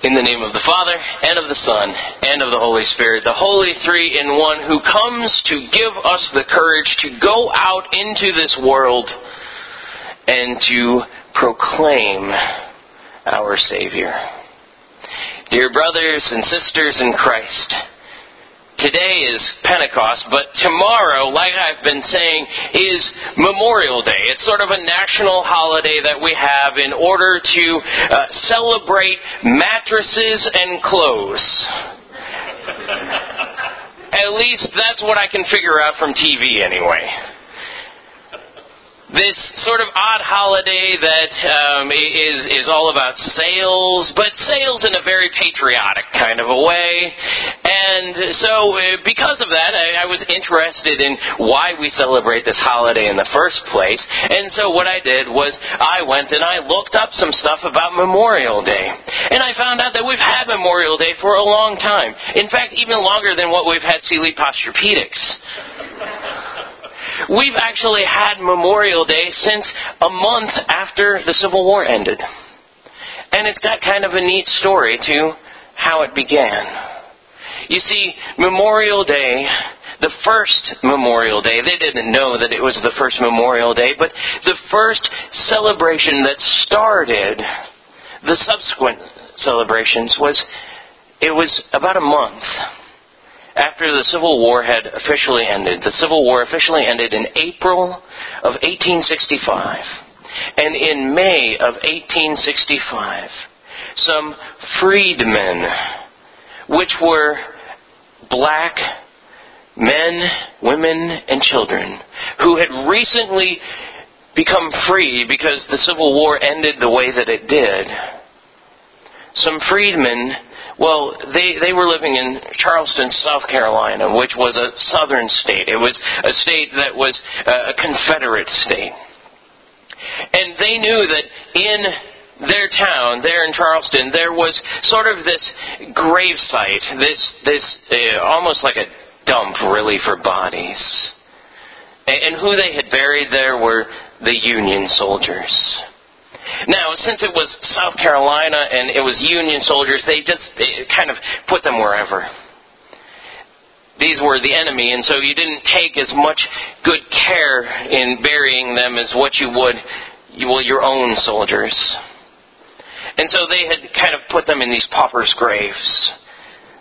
In the name of the Father, and of the Son, and of the Holy Spirit, the Holy Three in One, who comes to give us the courage to go out into this world and to proclaim our Savior. Dear brothers and sisters in Christ, Today is Pentecost, but tomorrow, like I've been saying, is Memorial Day. It's sort of a national holiday that we have in order to uh, celebrate mattresses and clothes. At least that's what I can figure out from TV anyway this sort of odd holiday that um, is is all about sales, but sales in a very patriotic kind of a way. And so, uh, because of that, I, I was interested in why we celebrate this holiday in the first place. And so, what I did was I went and I looked up some stuff about Memorial Day, and I found out that we've had Memorial Day for a long time. In fact, even longer than what we've had Sealy Posturepedics. We've actually had Memorial Day since a month after the Civil War ended. And it's got kind of a neat story to how it began. You see, Memorial Day, the first Memorial Day, they didn't know that it was the first Memorial Day, but the first celebration that started the subsequent celebrations was, it was about a month after the Civil War had officially ended. The Civil War officially ended in April of 1865. And in May of 1865, some freedmen, which were black men, women, and children, who had recently become free because the Civil War ended the way that it did, some freedmen well, they, they were living in Charleston, South Carolina, which was a southern state. It was a state that was a Confederate state. And they knew that in their town, there in Charleston, there was sort of this grave site, this, this uh, almost like a dump, really, for bodies. And, and who they had buried there were the Union soldiers. Now, since it was South Carolina and it was Union soldiers, they just they kind of put them wherever. These were the enemy, and so you didn't take as much good care in burying them as what you would, well, your own soldiers. And so they had kind of put them in these paupers' graves.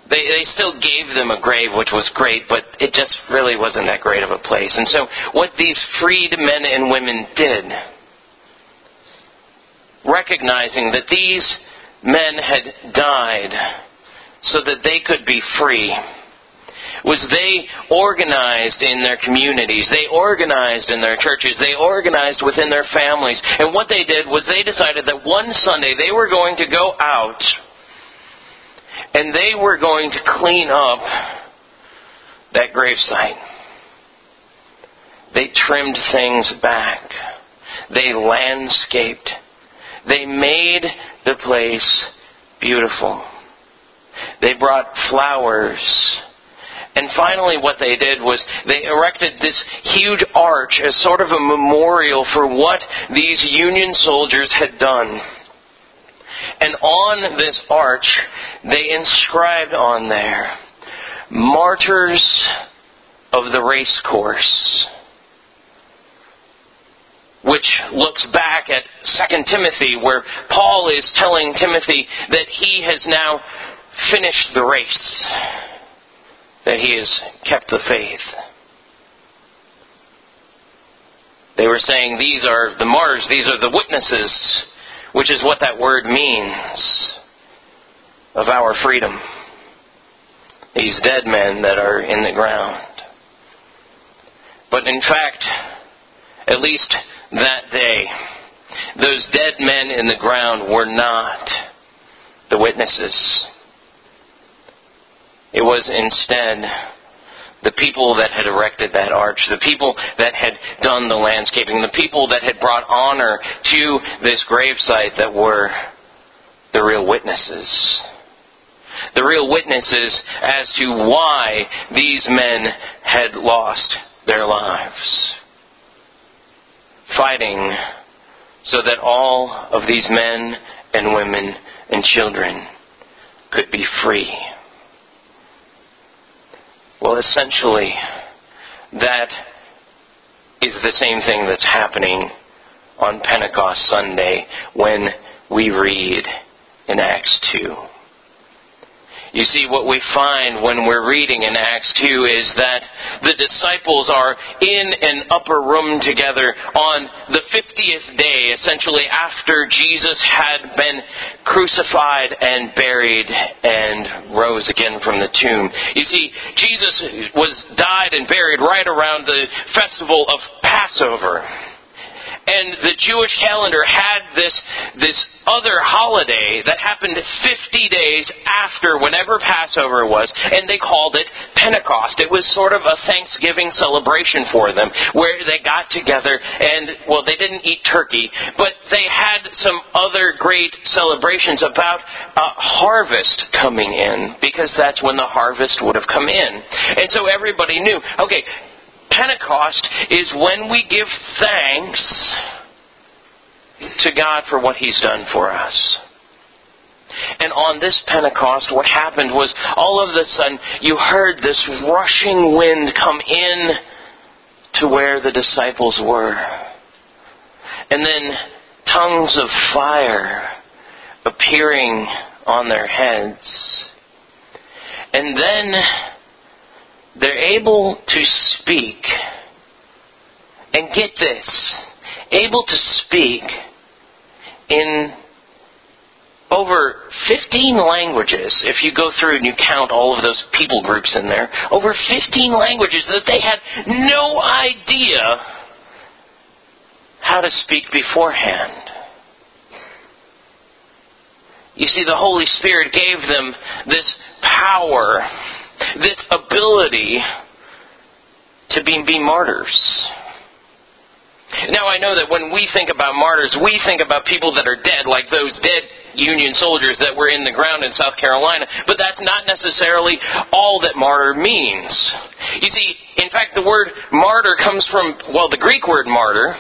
They, they still gave them a grave, which was great, but it just really wasn't that great of a place. And so what these freed men and women did recognizing that these men had died so that they could be free was they organized in their communities. They organized in their churches. They organized within their families. And what they did was they decided that one Sunday they were going to go out and they were going to clean up that gravesite. They trimmed things back. They landscaped they made the place beautiful. They brought flowers. And finally, what they did was they erected this huge arch as sort of a memorial for what these Union soldiers had done. And on this arch, they inscribed on there, Martyrs of the Race Course which looks back at 2 Timothy, where Paul is telling Timothy that he has now finished the race, that he has kept the faith. They were saying these are the martyrs, these are the witnesses, which is what that word means of our freedom. These dead men that are in the ground. But in fact, at least that day. Those dead men in the ground were not the witnesses. It was instead the people that had erected that arch, the people that had done the landscaping, the people that had brought honor to this gravesite that were the real witnesses. The real witnesses as to why these men had lost their lives fighting so that all of these men and women and children could be free. Well, essentially, that is the same thing that's happening on Pentecost Sunday when we read in Acts 2. You see, what we find when we're reading in Acts 2 is that the disciples are in an upper room together on the 50th day, essentially after Jesus had been crucified and buried and rose again from the tomb. You see, Jesus was died and buried right around the festival of Passover and the Jewish calendar had this this other holiday that happened 50 days after whenever Passover was, and they called it Pentecost. It was sort of a Thanksgiving celebration for them, where they got together and well, they didn't eat turkey, but they had some other great celebrations about a harvest coming in, because that's when the harvest would have come in, and so everybody knew. Okay, Pentecost is when we give thanks to God for what He's done for us. And on this Pentecost, what happened was all of a sudden you heard this rushing wind come in to where the disciples were. And then tongues of fire appearing on their heads. And then they're able to speak. And get this, able to speak in over 15 languages, if you go through and you count all of those people groups in there, over 15 languages that they had no idea how to speak beforehand. You see, the Holy Spirit gave them this power this ability to be, be martyrs. Now, I know that when we think about martyrs, we think about people that are dead, like those dead Union soldiers that were in the ground in South Carolina, but that's not necessarily all that martyr means. You see, in fact, the word martyr comes from, well, the Greek word martyr,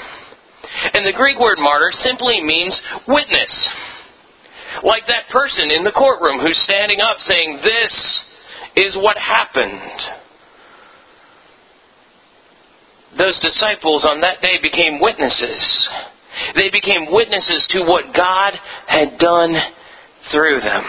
and the Greek word martyr simply means witness. Like that person in the courtroom who's standing up saying, This is what happened. Those disciples on that day became witnesses. They became witnesses to what God had done through them.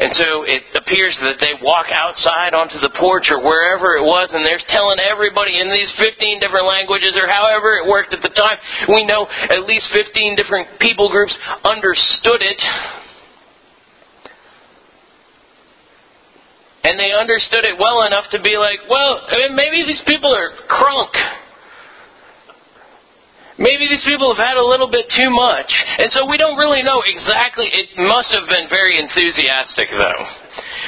And so it appears that they walk outside onto the porch or wherever it was, and they're telling everybody in these 15 different languages or however it worked at the time. We know at least 15 different people groups understood it. And they understood it well enough to be like, well, maybe these people are crunk. Maybe these people have had a little bit too much. And so we don't really know exactly. It must have been very enthusiastic, though.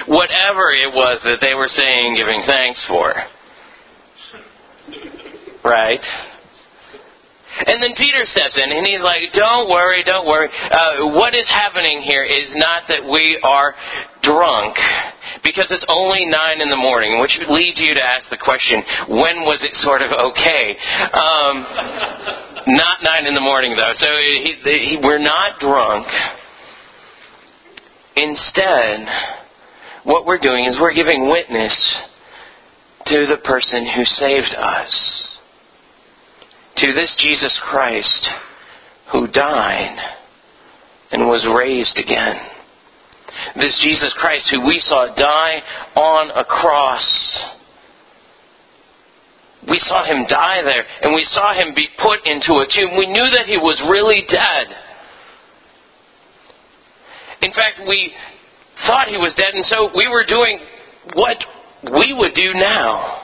Whatever it was that they were saying, giving thanks for. Right? And then Peter steps in and he's like, Don't worry, don't worry. Uh, what is happening here is not that we are drunk, because it's only 9 in the morning, which leads you to ask the question, when was it sort of okay? Um, not 9 in the morning, though. So he, he, we're not drunk. Instead, what we're doing is we're giving witness to the person who saved us to this Jesus Christ who died and was raised again. This Jesus Christ who we saw die on a cross. We saw him die there and we saw him be put into a tomb. We knew that he was really dead. In fact, we thought he was dead and so we were doing what we would do now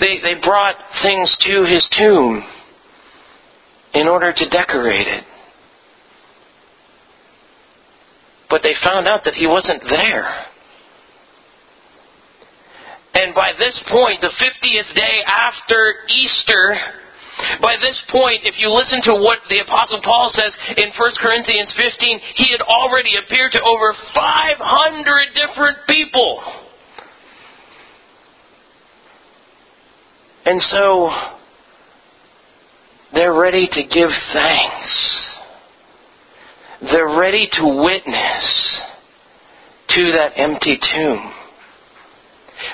they, they brought things to his tomb in order to decorate it. But they found out that he wasn't there. And by this point, the 50th day after Easter, by this point, if you listen to what the Apostle Paul says in 1 Corinthians 15, he had already appeared to over 500 different people. And so they're ready to give thanks. they're ready to witness to that empty tomb.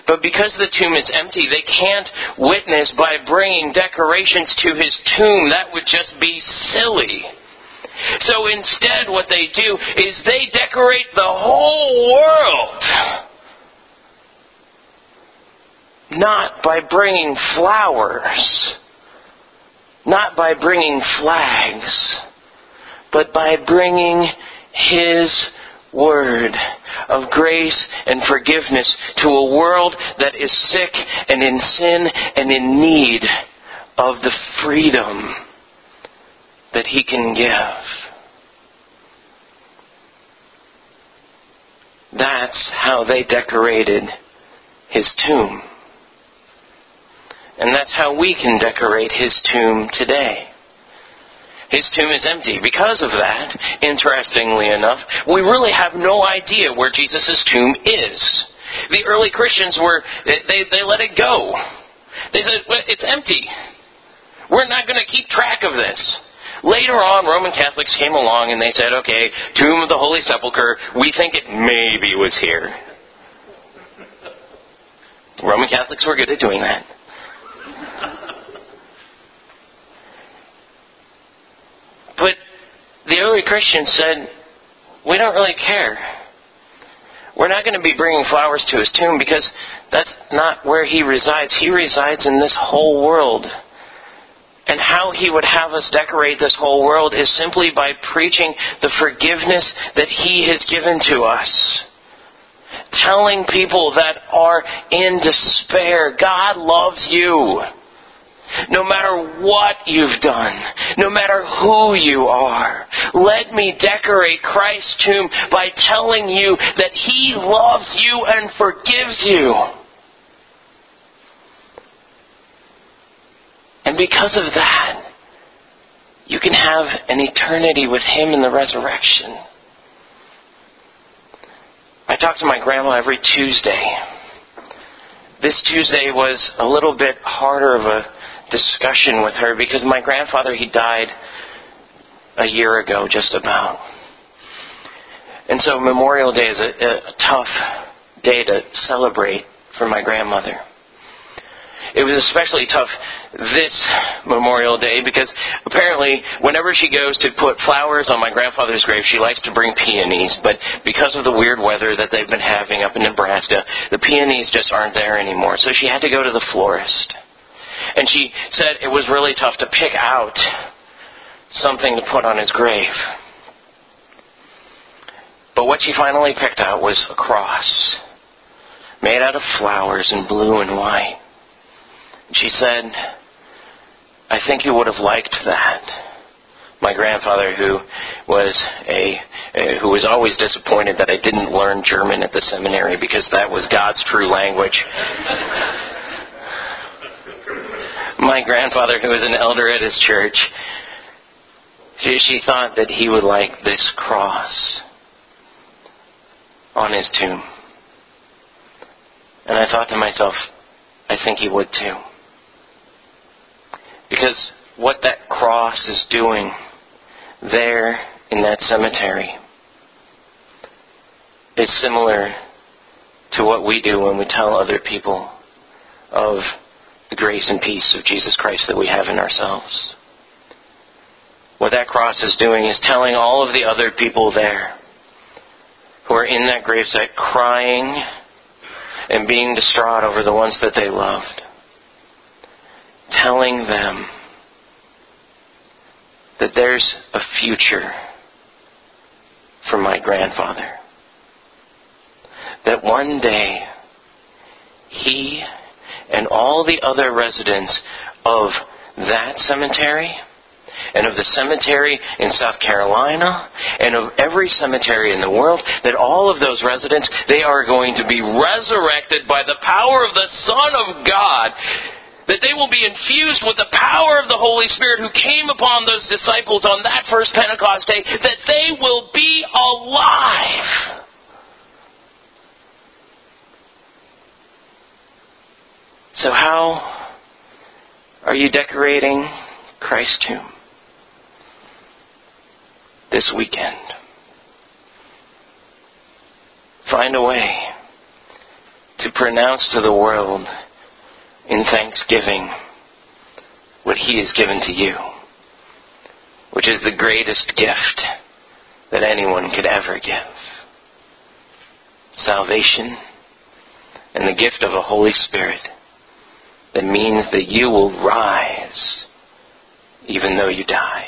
But because the tomb is empty, they can't witness by bringing decorations to his tomb. That would just be silly. So instead, what they do is they decorate the whole world. Not by bringing flowers, not by bringing flags, but by bringing his word of grace and forgiveness to a world that is sick and in sin and in need of the freedom that He can give. That's how they decorated His tomb. And that's how we can decorate His tomb today. His tomb is empty. Because of that, interestingly enough, we really have no idea where Jesus' tomb is. The early Christians were, they, they let it go. They said, well, it's empty. We're not going to keep track of this. Later on, Roman Catholics came along and they said, okay, tomb of the Holy Sepulchre, we think it maybe was here. Roman Catholics were good at doing that. But the early Christians said, we don't really care. We're not going to be bringing flowers to his tomb because that's not where he resides. He resides in this whole world. And how he would have us decorate this whole world is simply by preaching the forgiveness that he has given to us. Telling people that are in despair, God loves you. No matter what you've done, no matter who you are, let me decorate Christ's tomb by telling you that He loves you and forgives you. And because of that, you can have an eternity with Him in the resurrection. I talk to my grandma every Tuesday. This Tuesday was a little bit harder of a discussion with her because my grandfather, he died a year ago, just about. And so Memorial Day is a, a tough day to celebrate for my grandmother. It was especially tough this Memorial Day because apparently whenever she goes to put flowers on my grandfather's grave, she likes to bring peonies. But because of the weird weather that they've been having up in Nebraska, the peonies just aren't there anymore. So she had to go to the florist. And she said it was really tough to pick out something to put on his grave. But what she finally picked out was a cross made out of flowers in blue and white. She said, I think you would have liked that. My grandfather, who was a who was always disappointed that I didn't learn German at the seminary because that was God's true language. My grandfather, who was an elder at his church, she, thought that he would like this cross on his tomb. And I thought to myself, I think he would too. Because what that cross is doing there in that cemetery is similar to what we do when we tell other people of the grace and peace of Jesus Christ that we have in ourselves. What that cross is doing is telling all of the other people there who are in that gravesite crying and being distraught over the ones that they loved telling them that there's a future for my grandfather. That one day he and all the other residents of that cemetery and of the cemetery in South Carolina and of every cemetery in the world, that all of those residents, they are going to be resurrected by the power of the Son of God that they will be infused with the power of the Holy Spirit who came upon those disciples on that first Pentecost day, that they will be alive. So, how are you decorating Christ's tomb? this weekend. Find a way to pronounce to the world in thanksgiving what He has given to you, which is the greatest gift that anyone could ever give salvation and the gift of a Holy Spirit that means that you will rise even though you die.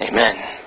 Amen.